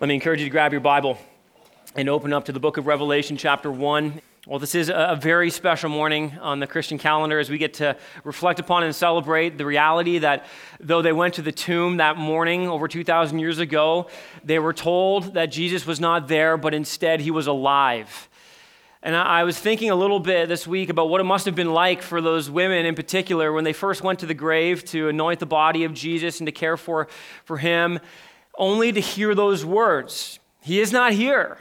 Let me encourage you to grab your Bible and open up to the book of Revelation, chapter 1. Well, this is a very special morning on the Christian calendar as we get to reflect upon and celebrate the reality that though they went to the tomb that morning over 2,000 years ago, they were told that Jesus was not there, but instead he was alive. And I was thinking a little bit this week about what it must have been like for those women in particular when they first went to the grave to anoint the body of Jesus and to care for, for him only to hear those words He is not here,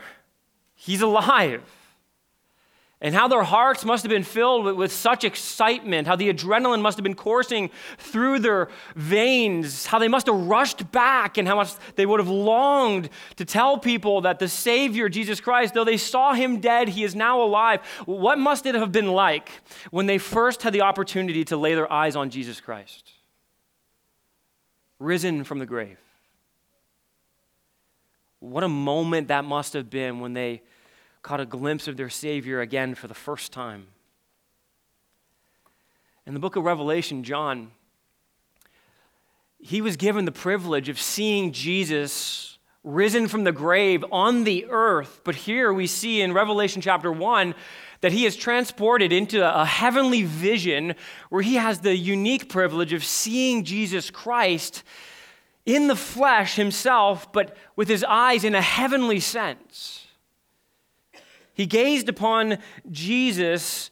He's alive. And how their hearts must have been filled with, with, such excitement, how the adrenaline must have been coursing through their veins, how they must have rushed back, and how much they would have longed to tell people that the Savior, Jesus Christ, though they saw him dead, he is now alive. What must it have been like when they first had the opportunity to lay their eyes on Jesus Christ? Risen from the grave. What a moment that must have been when they caught a glimpse of their Savior again for the first time. In the book of Revelation, John, he was given the privilege of seeing Jesus risen from the grave on the earth. But here we see in Revelation chapter 1 that he is transported into a heavenly vision where he has the unique privilege of seeing Jesus Christ in the flesh himself, but with his eyes in a heavenly sense. He gazed upon Jesus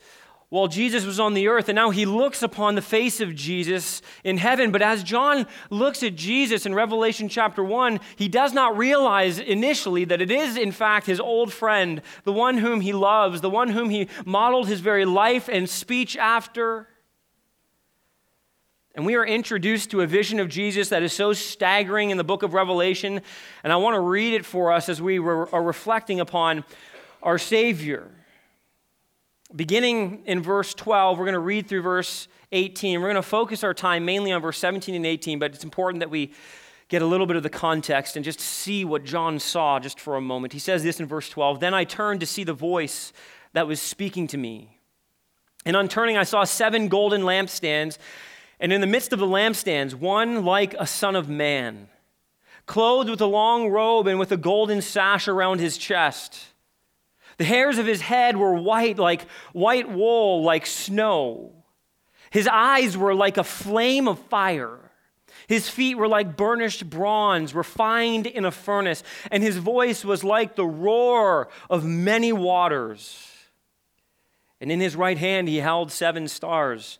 while Jesus was on the earth, and now he looks upon the face of Jesus in heaven. But as John looks at Jesus in Revelation chapter 1, he does not realize initially that it is, in fact, his old friend, the one whom he loves, the one whom he modeled his very life and speech after. And we are introduced to a vision of Jesus that is so staggering in the book of Revelation. And I want to read it for us as we are reflecting upon our Savior. Beginning in verse 12, we're going to read through verse 18. We're going to focus our time mainly on verse 17 and 18, but it's important that we get a little bit of the context and just see what John saw just for a moment. He says this in verse 12 Then I turned to see the voice that was speaking to me. And on turning, I saw seven golden lampstands. And in the midst of the lampstands, one like a son of man, clothed with a long robe and with a golden sash around his chest. The hairs of his head were white like white wool, like snow. His eyes were like a flame of fire. His feet were like burnished bronze, refined in a furnace, and his voice was like the roar of many waters. And in his right hand he held seven stars.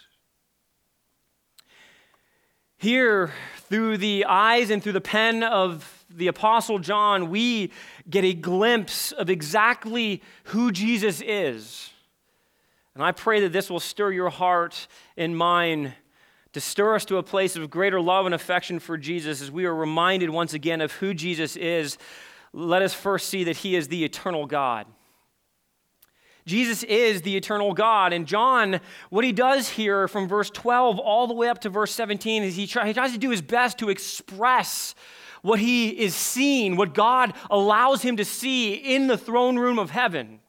Here, through the eyes and through the pen of the Apostle John, we get a glimpse of exactly who Jesus is. And I pray that this will stir your heart and mind to stir us to a place of greater love and affection for Jesus as we are reminded once again of who Jesus is. Let us first see that he is the eternal God. Jesus is the eternal God. And John, what he does here from verse 12 all the way up to verse 17 is he, try, he tries to do his best to express what he is seeing, what God allows him to see in the throne room of heaven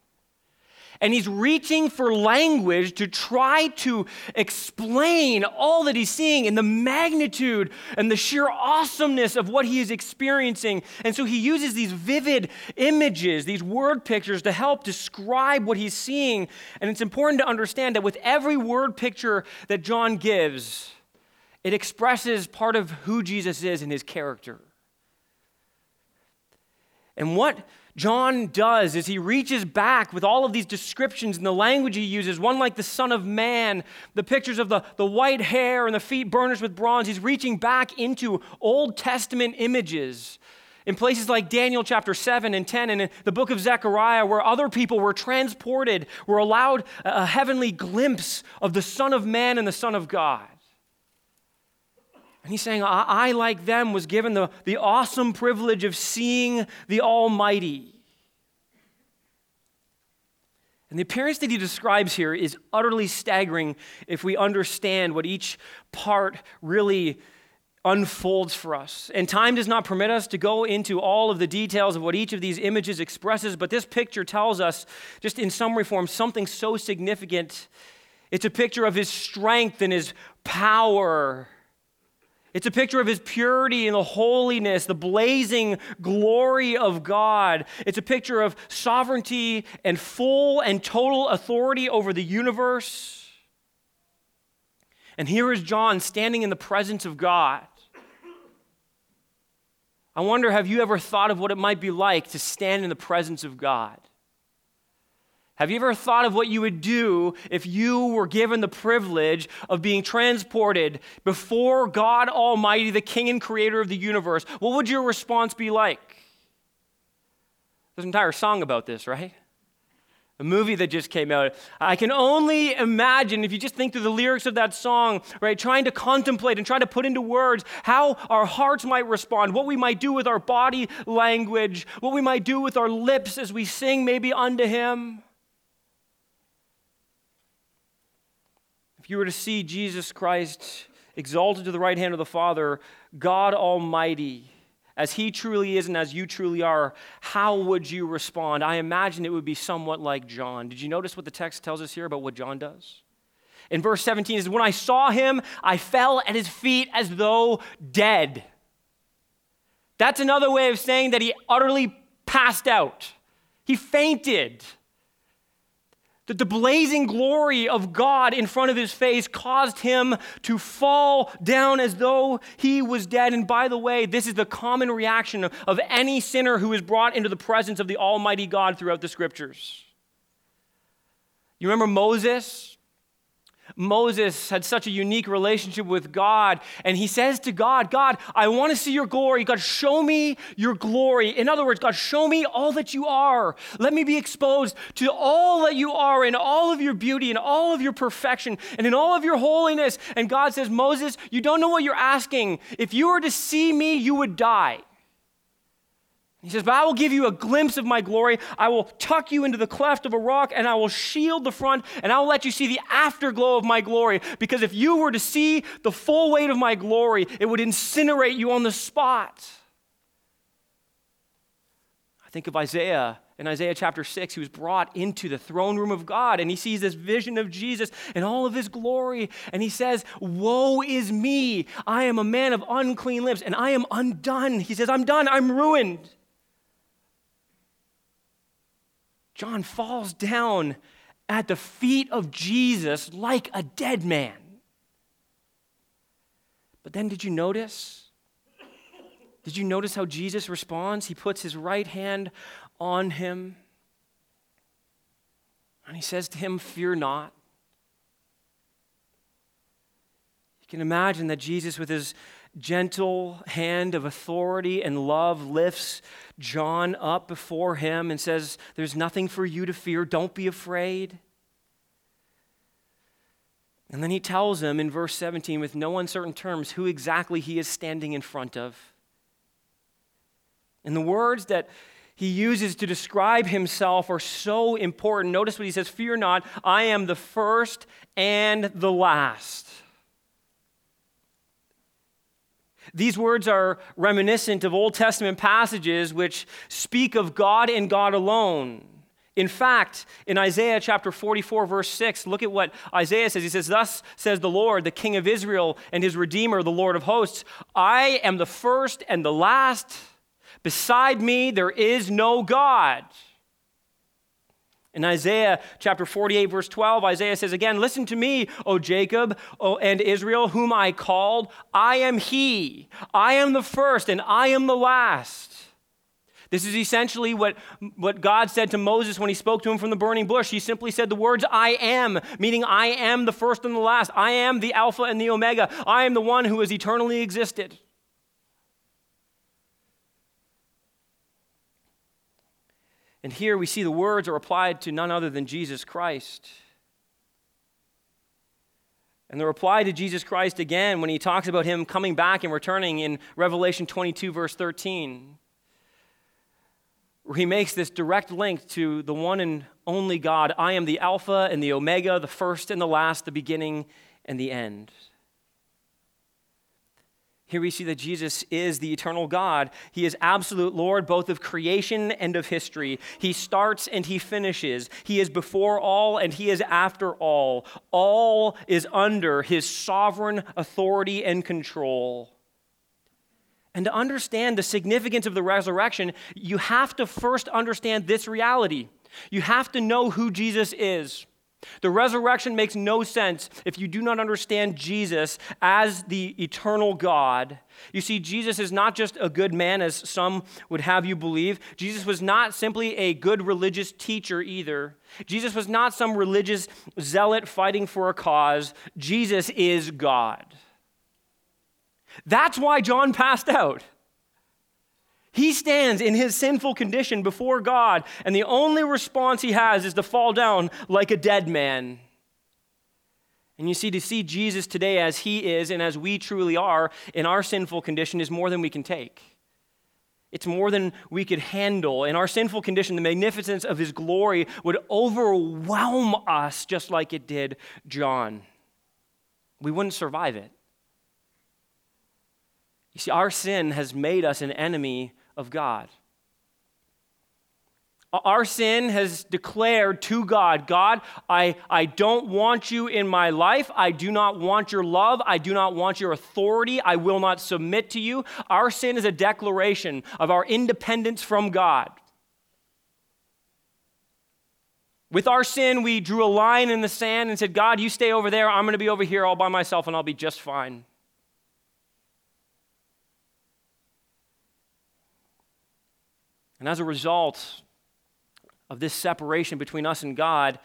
and he's reaching for language to try to explain all that he's seeing and the magnitude and the sheer awesomeness of what he is experiencing. And so he uses these vivid images, these word pictures to help describe what he's seeing. And it's important to understand that with every word picture that John gives, it expresses part of who Jesus is and his character. And what John does is he reaches back with all of these descriptions and the language he uses, one like the Son of Man, the pictures of the, the white hair and the feet burnished with bronze. He's reaching back into Old Testament images in places like Daniel chapter 7 and 10, and in the book of Zechariah, where other people were transported, were allowed a heavenly glimpse of the Son of Man and the Son of God. And he's saying, I, I, like them, was given the, the awesome privilege of seeing the Almighty. And the appearance that he describes here is utterly staggering if we understand what each part really unfolds for us. And time does not permit us to go into all of the details of what each of these images expresses, but this picture tells us, just in summary form, something so significant. It's a picture of his strength and his power it's a picture of his purity and the holiness, the blazing glory of God. It's a picture of sovereignty and full and total authority over the universe. And here is John standing in the presence of God. I wonder have you ever thought of what it might be like to stand in the presence of God? Have you ever thought of what you would do if you were given the privilege of being transported before God Almighty, the King and Creator of the universe? What would your response be like? There's an entire song about this, right? A movie that just came out. I can only imagine, if you just think through the lyrics of that song, right, trying to contemplate and trying to put into words how our hearts might respond, what we might do with our body language, what we might do with our lips as we sing maybe unto Him. If you were to see Jesus Christ exalted to the right hand of the Father, God Almighty, as He truly is and as you truly are, how would you respond? I imagine it would be somewhat like John. Did you notice what the text tells us here about what John does? In verse 17 is when I saw him, I fell at his feet as though dead. That's another way of saying that he utterly passed out. He fainted that the blazing glory of God in front of his face caused him to fall down as though he was dead. And by the way, this is the common reaction of, any sinner who is brought into the presence of the Almighty God throughout the scriptures. You remember Moses? Moses had such a unique relationship with God, and he says to God, God, I want to see your glory. God, show me your glory. In other words, God, show me all that you are. Let me be exposed to all that you are in all of your beauty and all of your perfection and in all of your holiness. And God says, Moses, you don't know what you're asking. If you were to see me, you would die. He says, But I will give you a glimpse of my glory. I will tuck you into the cleft of a rock, and I will shield the front, and I will let you see the afterglow of my glory. Because if you were to see the full weight of my glory, it would incinerate you on the spot. I think of Isaiah. In Isaiah chapter 6, he was brought into the throne room of God and he sees this vision of Jesus and all of his glory. And he says, Woe is me! I am a man of unclean lips and I am undone. He says, I'm done, I'm ruined. John falls down at the feet of Jesus like a dead man. But then, did you notice? Did you notice how Jesus responds? He puts his right hand on him and he says to him, Fear not. You can imagine that Jesus, with his gentle hand of authority and love lifts John up before him and says, There's nothing for you to fear. Don't be afraid. And then he tells him in verse 17, with no uncertain terms, who exactly he is standing in front of. And the words that he uses to describe himself are so important. Notice what he says Fear not, I am the first and the last. These words are reminiscent of Old Testament passages which speak of God and God alone. In fact, in Isaiah chapter 44, verse 6, look at what Isaiah says. He says, Thus says the Lord, the King of Israel and his Redeemer, the Lord of hosts I am the first and the last. Beside me, there is no God. In Isaiah chapter 48, verse 12, Isaiah says again, Listen to me, O Jacob o, and Israel, whom I called. I am he. I am the first, and I am the last. This is essentially what, what God said to Moses when he spoke to him from the burning bush. He simply said the words, I am, meaning I am the first and the last. I am the Alpha and the Omega. I am the one who has eternally existed. And here we see the words are applied to none other than Jesus Christ. And the reply to Jesus Christ again when he talks about him coming back and returning in Revelation 22, verse 13, where he makes this direct link to the one and only God. I am the Alpha and the Omega, the first and the last, the beginning and the end. Here we see that Jesus is the eternal God. He is absolute Lord both of creation and of history. He starts and he finishes. He is before all and he is after all. All is under his sovereign authority and control. And to understand the significance of the resurrection, you have to first understand this reality. You have to know who Jesus is. The resurrection makes no sense if you do not understand Jesus as the eternal God. You see, Jesus is not just a good man, as some would have you believe. Jesus was not simply a good religious teacher either. Jesus was not some religious zealot fighting for a cause. Jesus is God. That's why John passed out. He stands in his sinful condition before God, and the only response he has is to fall down like a dead man. And you see, to see Jesus today as he is and as we truly are in our sinful condition is more than we can take. It's more than we could handle. In our sinful condition, the magnificence of his glory would overwhelm us just like it did John. We wouldn't survive it. You see, our sin has made us an enemy of God. Our sin has declared to God, God, I, I don't want you in my life. I do not want your love. I do not want your authority. I will not submit to you. Our sin is a declaration of our independence from God. With our sin, we drew a line in the sand and said, God, you stay over there. I'm going to be over here all by myself and I'll be just fine. And as a result of this separation between us and God,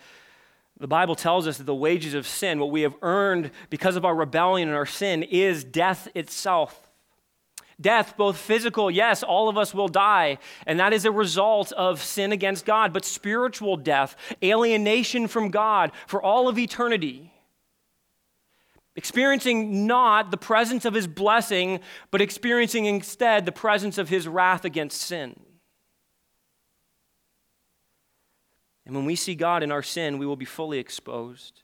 the Bible tells us that the wages of sin, what we have earned because of our rebellion and our sin, is death itself. Death, both physical, yes, all of us will die, and that is a result of sin against God, but spiritual death, alienation from God for all of eternity. Experiencing not the presence of his blessing, but experiencing instead the presence of his wrath against sin. And when we see God in our sin, we will be fully exposed.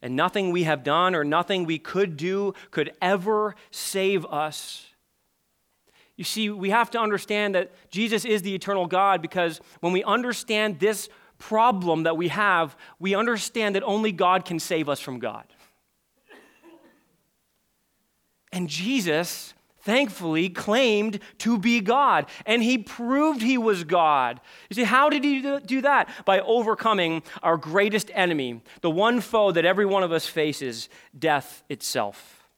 And nothing we have done or nothing we could do could ever save us. You see, we have to understand that Jesus is the eternal God because when we understand this problem that we have, we understand that only God can save us from God. And Jesus thankfully claimed to be God, and he proved he was God. You see, how did he do that? By overcoming our greatest enemy, the one foe that every one of us faces death itself.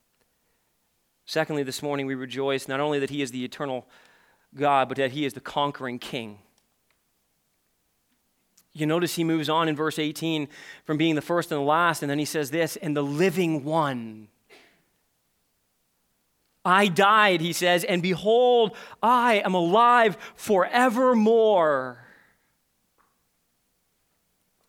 Secondly, this morning we rejoice not only that he is the eternal God, but that he is the conquering king. You notice he moves on in verse 18 from being the first and the last, and then he says this, and the living one. I died, he says, and behold, I am alive forevermore.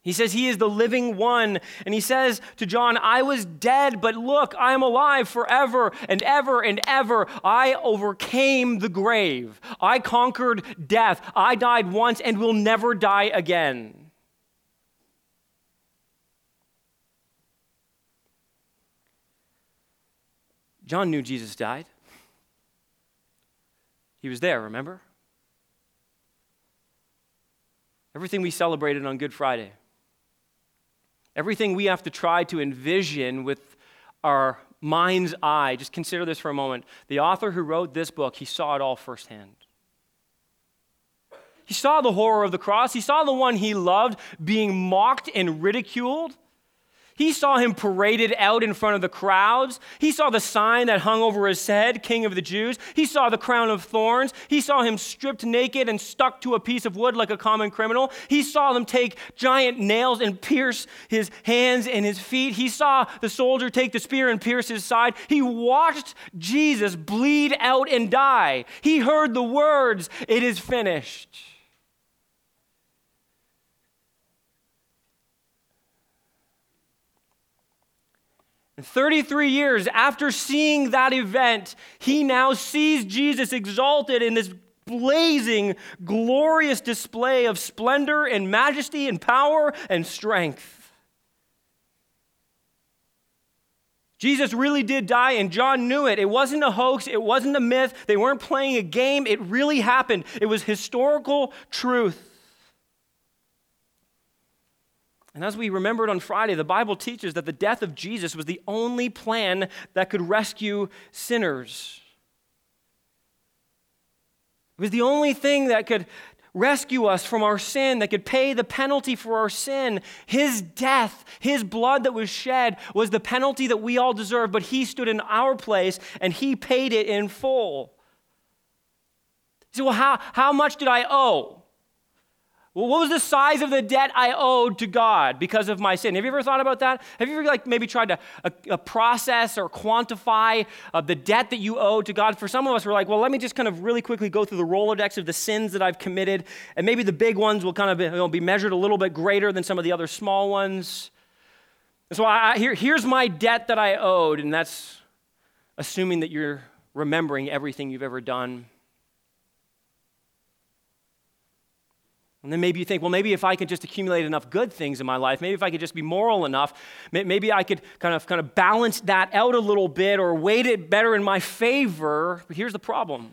He says he is the living one. And he says to John, I was dead, but look, I am alive forever and ever and ever. I overcame the grave. I conquered death. I died once and will never die again. John knew Jesus died. He was there, remember? Everything we celebrated on Good Friday, everything we have to try to envision with our mind's eye, just consider this for a moment. The author who wrote this book, he saw it all firsthand. He saw the horror of the cross. He saw the one he loved being mocked and ridiculed. He saw him paraded out in front of the crowds. He saw the sign that hung over his head, King of the Jews. He saw the crown of thorns. He saw him stripped naked and stuck to a piece of wood like a common criminal. He saw them take giant nails and pierce his hands and his feet. He saw the soldier take the spear and pierce his side. He watched Jesus bleed out and die. He heard the words, It is finished. And 33 years after seeing that event, he now sees Jesus exalted in this blazing, glorious display of splendor and majesty and power and strength. Jesus really did die, and John knew it. It wasn't a hoax, it wasn't a myth. They weren't playing a game. It really happened. It was historical truth. And as we remembered on Friday, the Bible teaches that the death of Jesus was the only plan that could rescue sinners. It was the only thing that could rescue us from our sin, that could pay the penalty for our sin. His death, His blood that was shed, was the penalty that we all deserve, but He stood in our place and He paid it in full. So, well, how, how much did I owe? Well, what was the size of the debt I owed to God because of my sin? Have you ever thought about that? Have you ever like maybe tried to uh, uh, process or quantify uh, the debt that you owe to God? For some of us, we're like, well, let me just kind of really quickly go through the Rolodex of the sins that I've committed, and maybe the big ones will kind of be, you know, be measured a little bit greater than some of the other small ones. And so I, here, here's my debt that I owed, and that's assuming that you're remembering everything you've ever done. And then maybe you think, well, maybe if I could just accumulate enough good things in my life, maybe if I could just be moral enough, maybe I could kind of, kind of balance that out a little bit or weight it better in my favor. But here's the problem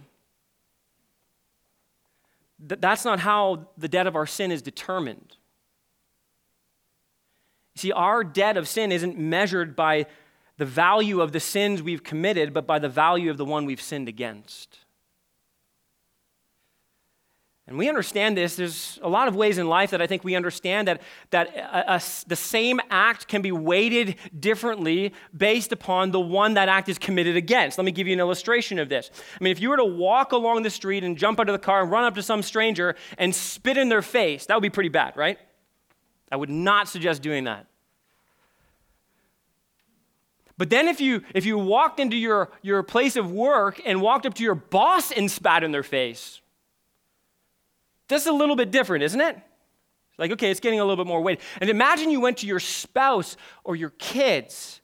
that's not how the debt of our sin is determined. See, our debt of sin isn't measured by the value of the sins we've committed, but by the value of the one we've sinned against. And we understand this. There's a lot of ways in life that I think we understand that, that a, a, the same act can be weighted differently based upon the one that act is committed against. Let me give you an illustration of this. I mean, if you were to walk along the street and jump out of the car and run up to some stranger and spit in their face, that would be pretty bad, right? I would not suggest doing that. But then if you if you walked into your, your place of work and walked up to your boss and spat in their face, that's a little bit different, isn't it? Like, okay, it's getting a little bit more weight. And imagine you went to your spouse or your kids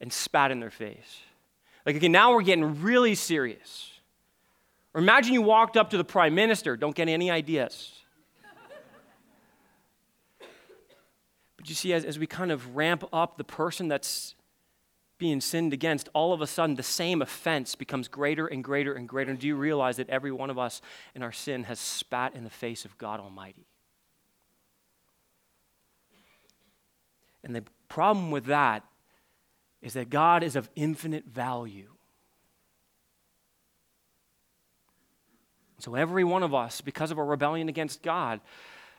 and spat in their face. Like, okay, now we're getting really serious. Or imagine you walked up to the prime minister. Don't get any ideas. but you see, as, as we kind of ramp up the person that's being sinned against, all of a sudden the same offense becomes greater and greater and greater. And do you realize that every one of us in our sin has spat in the face of God Almighty? And the problem with that is that God is of infinite value. So every one of us, because of our rebellion against God,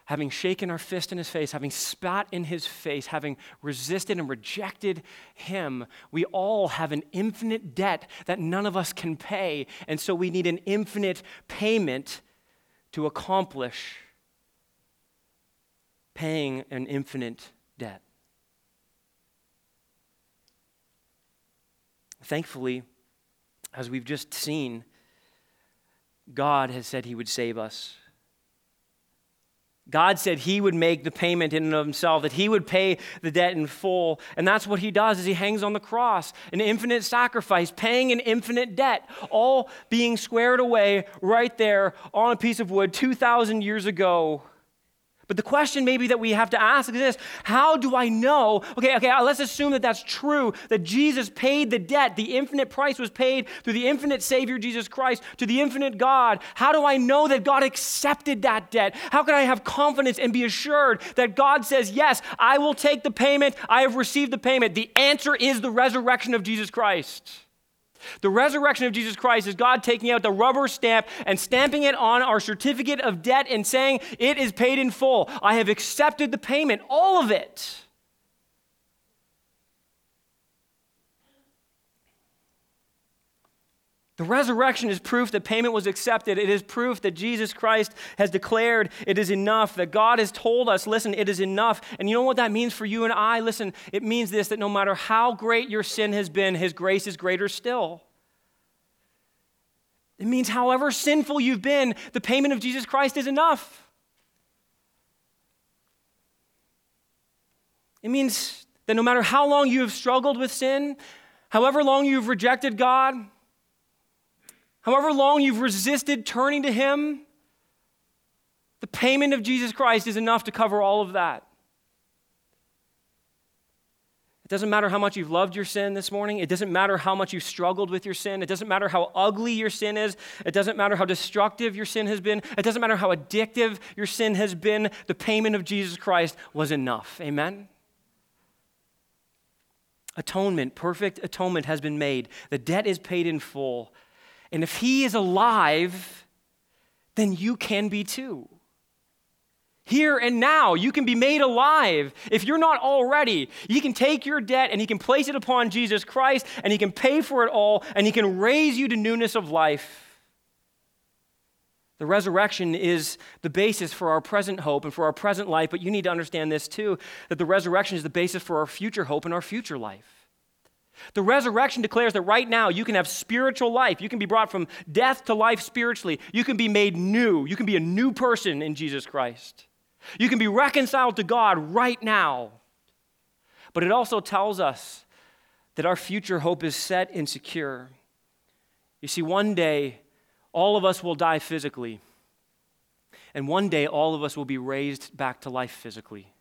having shaken our fist in his face, having spat in his face, having resisted and rejected him, we all have an infinite debt that none of us can pay. And so we need an infinite payment to accomplish paying an infinite debt. Thankfully, as we've just seen, God has said he would save us. God said he would make the payment in and of himself, that he would pay the debt in full. And that's what he does is he hangs on the cross, an infinite sacrifice, paying an infinite debt, all being squared away right there on a piece of wood 2,000 years ago. But the question maybe that we have to ask is this How do I know? Okay, okay, uh, let's assume that that's true, that Jesus paid the debt. The infinite price was paid through the infinite Savior, Jesus Christ, to the infinite God. How do I know that God accepted that debt? How can I have confidence and be assured that God says, Yes, I will take the payment, I have received the payment? The answer is the resurrection of Jesus Christ. The resurrection of Jesus Christ is God taking out the rubber stamp and stamping it on our certificate of debt and saying, It is paid in full. I have accepted the payment, all of it. The resurrection is proof that payment was accepted. It is proof that Jesus Christ has declared it is enough, that God has told us, listen, it is enough. And you know what that means for you and I? Listen, it means this that no matter how great your sin has been, His grace is greater still. It means however sinful you've been, the payment of Jesus Christ is enough. It means that no matter how long you have struggled with sin, however long you've rejected God, however long you've resisted turning to Him, the payment of Jesus Christ is enough to cover all of that. It doesn't matter how much you've loved your sin this morning. It doesn't matter how much you've struggled with your sin. It doesn't matter how ugly your sin is. It doesn't matter how destructive your sin has been. It doesn't matter how addictive your sin has been. The payment of Jesus Christ was enough. Amen? Atonement, perfect atonement has been made. The debt is paid in full. And if He is alive, then you can be too here and now. You can be made alive. If you're not already, you can take your debt and He can place it upon Jesus Christ and He can pay for it all and He can raise you to newness of life. The resurrection is the basis for our present hope and for our present life, but you need to understand this too that the resurrection is the basis for our future hope and our future life. The resurrection declares that right now you can have spiritual life. You can be brought from death to life spiritually. You can be made new. You can be a new person in Jesus Christ. You can be reconciled to God right now. But it also tells us that our future hope is set and secure. You see, one day, all of us will die physically, and one day, all of us will be raised back to life physically.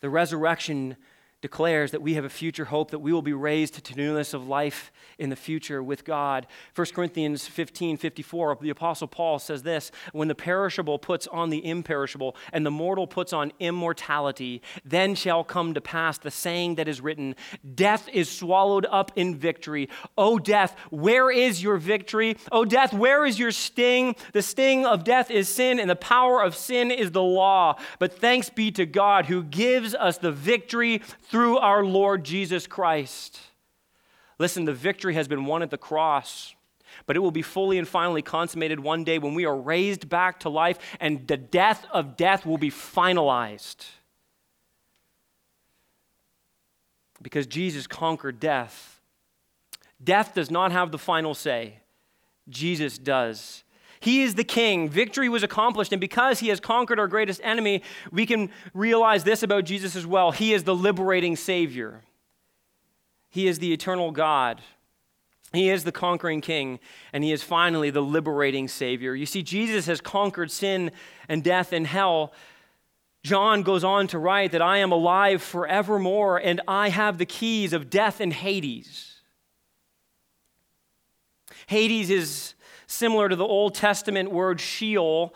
The resurrection declares that we have a future hope that we will be raised to newness of life in the future with God. 1 Corinthians 15 54, the Apostle Paul says this When the perishable puts on the imperishable, and the mortal puts on immortality, then shall come to pass the saying that is written Death is swallowed up in victory. O death, where is your victory? O death, where is your sting? The sting of death is sin, and the power of sin is the law. But thanks be to God who gives us the victory through our Lord Jesus Christ. Listen, the victory has been won at the cross, but it will be fully and finally consummated one day when we are raised back to life and the death of death will be finalized. Because Jesus conquered death. Death does not have the final say, Jesus does. He is the king. Victory was accomplished. And because he has conquered our greatest enemy, we can realize this about Jesus as well. He is the liberating Savior, He is the eternal God. He is the conquering king, and he is finally the liberating Savior. You see, Jesus has conquered sin and death and hell. John goes on to write that I am alive forevermore, and I have the keys of death and Hades. Hades is similar to the Old Testament word Sheol.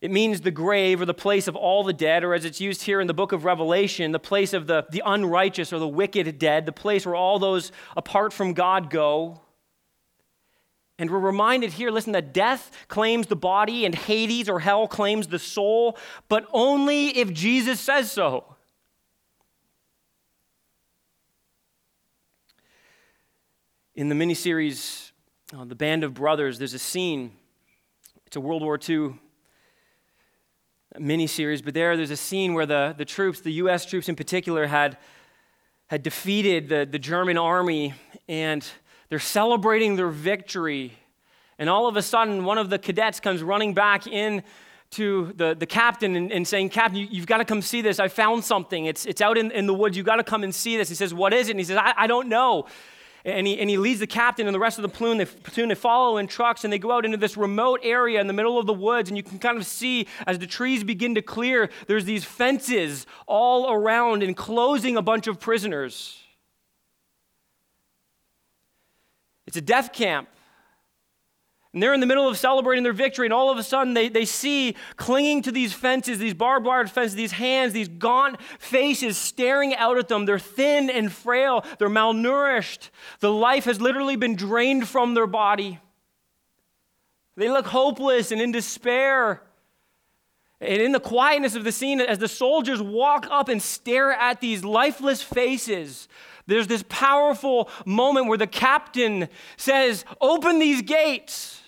It means the grave or the place of all the dead, or as it's used here in the book of Revelation, the place of the, the unrighteous or the wicked dead, the place where all those apart from God go. And we're reminded here listen, that death claims the body and Hades or hell claims the soul, but only if Jesus says so. In the miniseries uh, the Band of Brothers, there's a scene. It's a World War II miniseries, but there, there's a scene where the, the troops, the U.S. troops in particular, had, had defeated the, the German army and they're celebrating their victory. And all of a sudden, one of the cadets comes running back in to the, the captain and, and saying, Captain, you, have got to come see this. I found something. It's, it's out in, in the woods. You've got to come and see this. He says, What is it? And he says, I, I don't know and he, and he leads the captain and the rest of the platoon they, platoon. they follow in trucks and they go out into this remote area in the middle of the woods. And you can kind of see as the trees begin to clear, there's these fences all around enclosing a bunch of prisoners. It's a death camp. And they're in the middle of celebrating their victory, and all of a sudden they, they see clinging to these fences, these barbed wire fences, these hands, these gaunt faces staring out at them. They're thin and frail, they're malnourished. The life has literally been drained from their body. They look hopeless and in despair. And in the quietness of the scene, as the soldiers walk up and stare at these lifeless faces, there's this powerful moment where the captain says, Open these gates.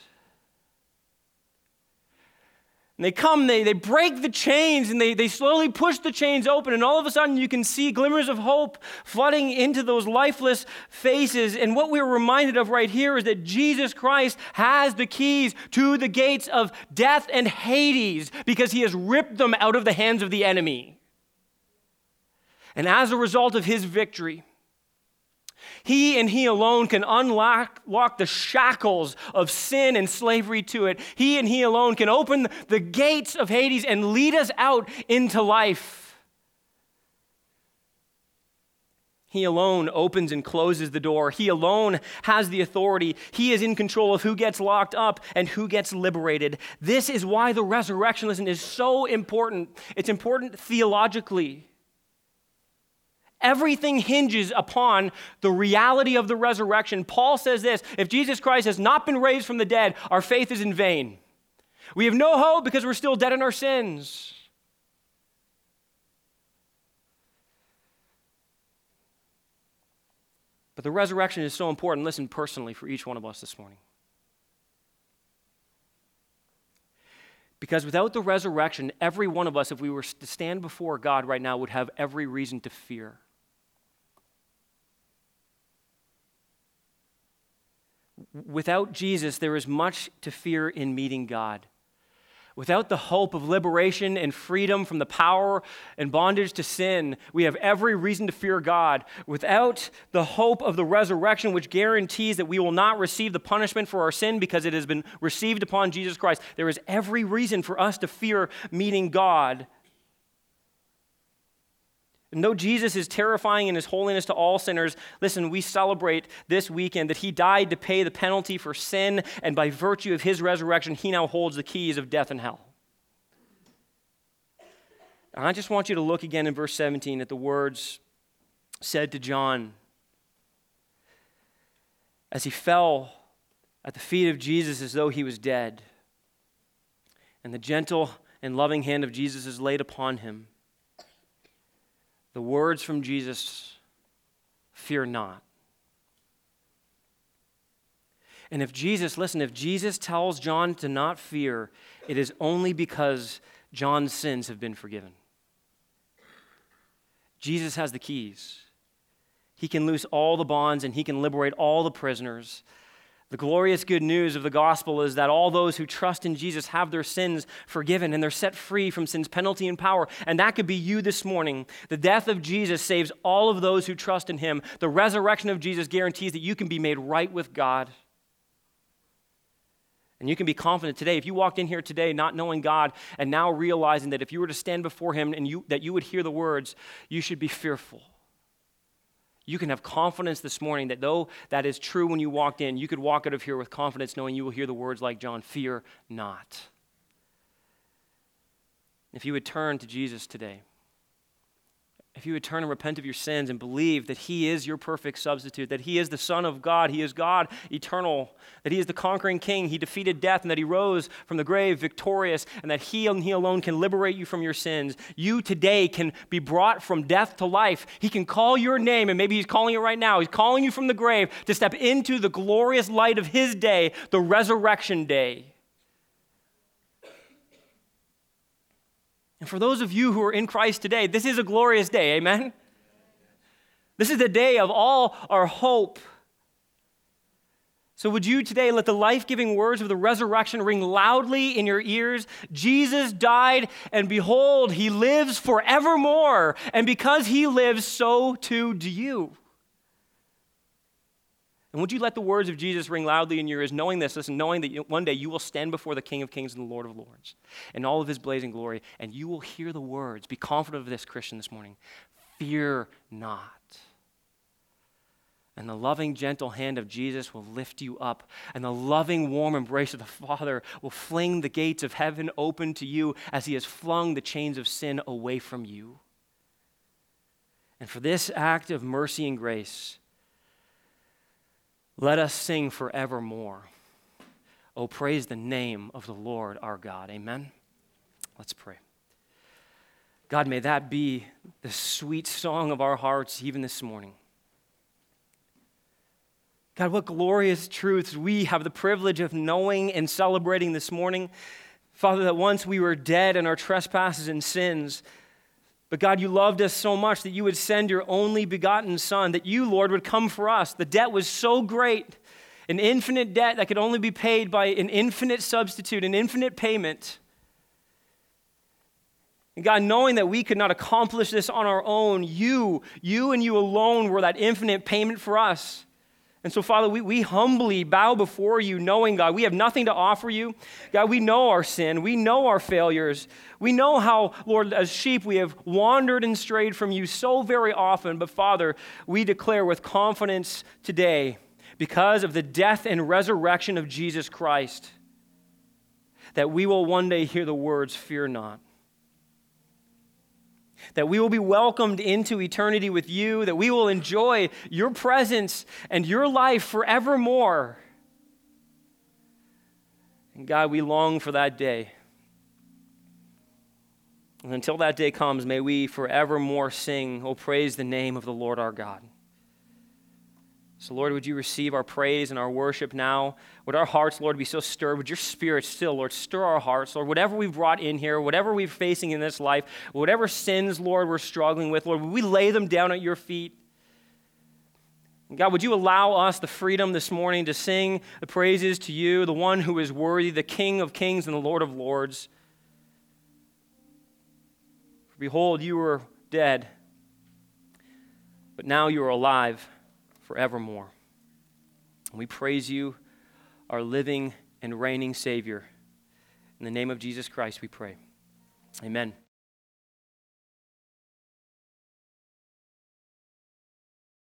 And they come, they, they break the chains, and they, they slowly push the chains open. And all of a sudden, you can see glimmers of hope flooding into those lifeless faces. And what we're reminded of right here is that Jesus Christ has the keys to the gates of death and Hades because he has ripped them out of the hands of the enemy. And as a result of his victory, He and He alone can unlock lock the shackles of sin and slavery to it. He and He alone can open the gates of Hades and lead us out into life. He alone opens and closes the door. He alone has the authority. He is in control of who gets locked up and who gets liberated. This is why the resurrection, listen, is so important. It's important theologically. Everything hinges upon the reality of the resurrection. Paul says this if Jesus Christ has not been raised from the dead, our faith is in vain. We have no hope because we're still dead in our sins. But the resurrection is so important, listen personally, for each one of us this morning. Because without the resurrection, every one of us, if we were to stand before God right now, would have every reason to fear. Without Jesus, there is much to fear in meeting God. Without the hope of liberation and freedom from the power and bondage to sin, we have every reason to fear God. Without the hope of the resurrection, which guarantees that we will not receive the punishment for our sin because it has been received upon Jesus Christ, there is every reason for us to fear meeting God and though Jesus is terrifying in his holiness to all sinners, listen, we celebrate this weekend that he died to pay the penalty for sin, and by virtue of his resurrection, he now holds the keys of death and hell. I just want you to look again in verse 17 at the words said to John as he fell at the feet of Jesus as though he was dead. And the gentle and loving hand of Jesus is laid upon him the words from Jesus fear not. And if Jesus, listen, if Jesus tells John to not fear, it is only because John's sins have been forgiven. Jesus has the keys. He can loose all the bonds and he can liberate all the prisoners. The glorious good news of the gospel is that all those who trust in Jesus have their sins forgiven and they're set free from sin's penalty and power. And that could be you this morning. The death of Jesus saves all of those who trust in him. The resurrection of Jesus guarantees that you can be made right with God. And you can be confident today. If you walked in here today not knowing God and now realizing that if you were to stand before him and you, that you would hear the words, you should be fearful you can have confidence this morning that though that is true when you walked in, you could walk out of here with confidence knowing you will hear the words like John fear not. If you would turn to Jesus today, if you would turn and repent of your sins and believe that He is your perfect substitute, that He is the Son of God, He is God eternal, that He is the conquering King, He defeated death, and that He rose from the grave victorious, and that He and He alone can liberate you from your sins, you today can be brought from death to life. He can call your name, and maybe He's calling it right now. He's calling you from the grave to step into the glorious light of His day, the resurrection day. And for those of you who are in Christ today, this is a glorious day, amen? This is the day of all our hope. So, would you today let the life giving words of the resurrection ring loudly in your ears? Jesus died, and behold, he lives forevermore. And because he lives, so too do you. And would you let the words of Jesus ring loudly in your ears, knowing this, listen, knowing that one day you will stand before the King of Kings and the Lord of Lords in all of his blazing glory, and you will hear the words. Be confident of this, Christian, this morning. Fear not. And the loving, gentle hand of Jesus will lift you up, and the loving, warm embrace of the Father will fling the gates of heaven open to you as he has flung the chains of sin away from you. And for this act of mercy and grace, let us sing forevermore. Oh, praise the name of the Lord our God. Amen. Let's pray. God, may that be the sweet song of our hearts even this morning. God, what glorious truths we have the privilege of knowing and celebrating this morning. Father, that once we were dead in our trespasses and sins, but God, you loved us so much that you would send your only begotten Son, that you, Lord, would come for us. The debt was so great, an infinite debt that could only be paid by an infinite substitute, an infinite payment. And God, knowing that we could not accomplish this on our own, you, you and you alone were that infinite payment for us. And so, Father, we, we humbly bow before you, knowing, God, we have nothing to offer you. God, we know our sin. We know our failures. We know how, Lord, as sheep, we have wandered and strayed from you so very often. But, Father, we declare with confidence today, because of the death and resurrection of Jesus Christ, that we will one day hear the words, Fear not that we will be welcomed into eternity with you, that we will enjoy your presence and your life forevermore. And God, we long for that day. And until that day comes, may we forevermore sing, Oh, praise the name of the Lord our God. So, Lord, would you receive our praise and our worship now? Would our hearts, Lord, be so stirred? Would your spirit still, Lord, stir our hearts, Lord? Whatever we've brought in here, whatever we're facing in this life, whatever sins, Lord, we're struggling with, Lord, would we lay them down at your feet? God, would you allow us the freedom this morning to sing the praises to you, the one who is worthy, the King of kings and the Lord of lords? For behold, you were dead, but now you are alive forevermore. We praise you, our living and reigning Savior. In the name of Jesus Christ, we pray. Amen.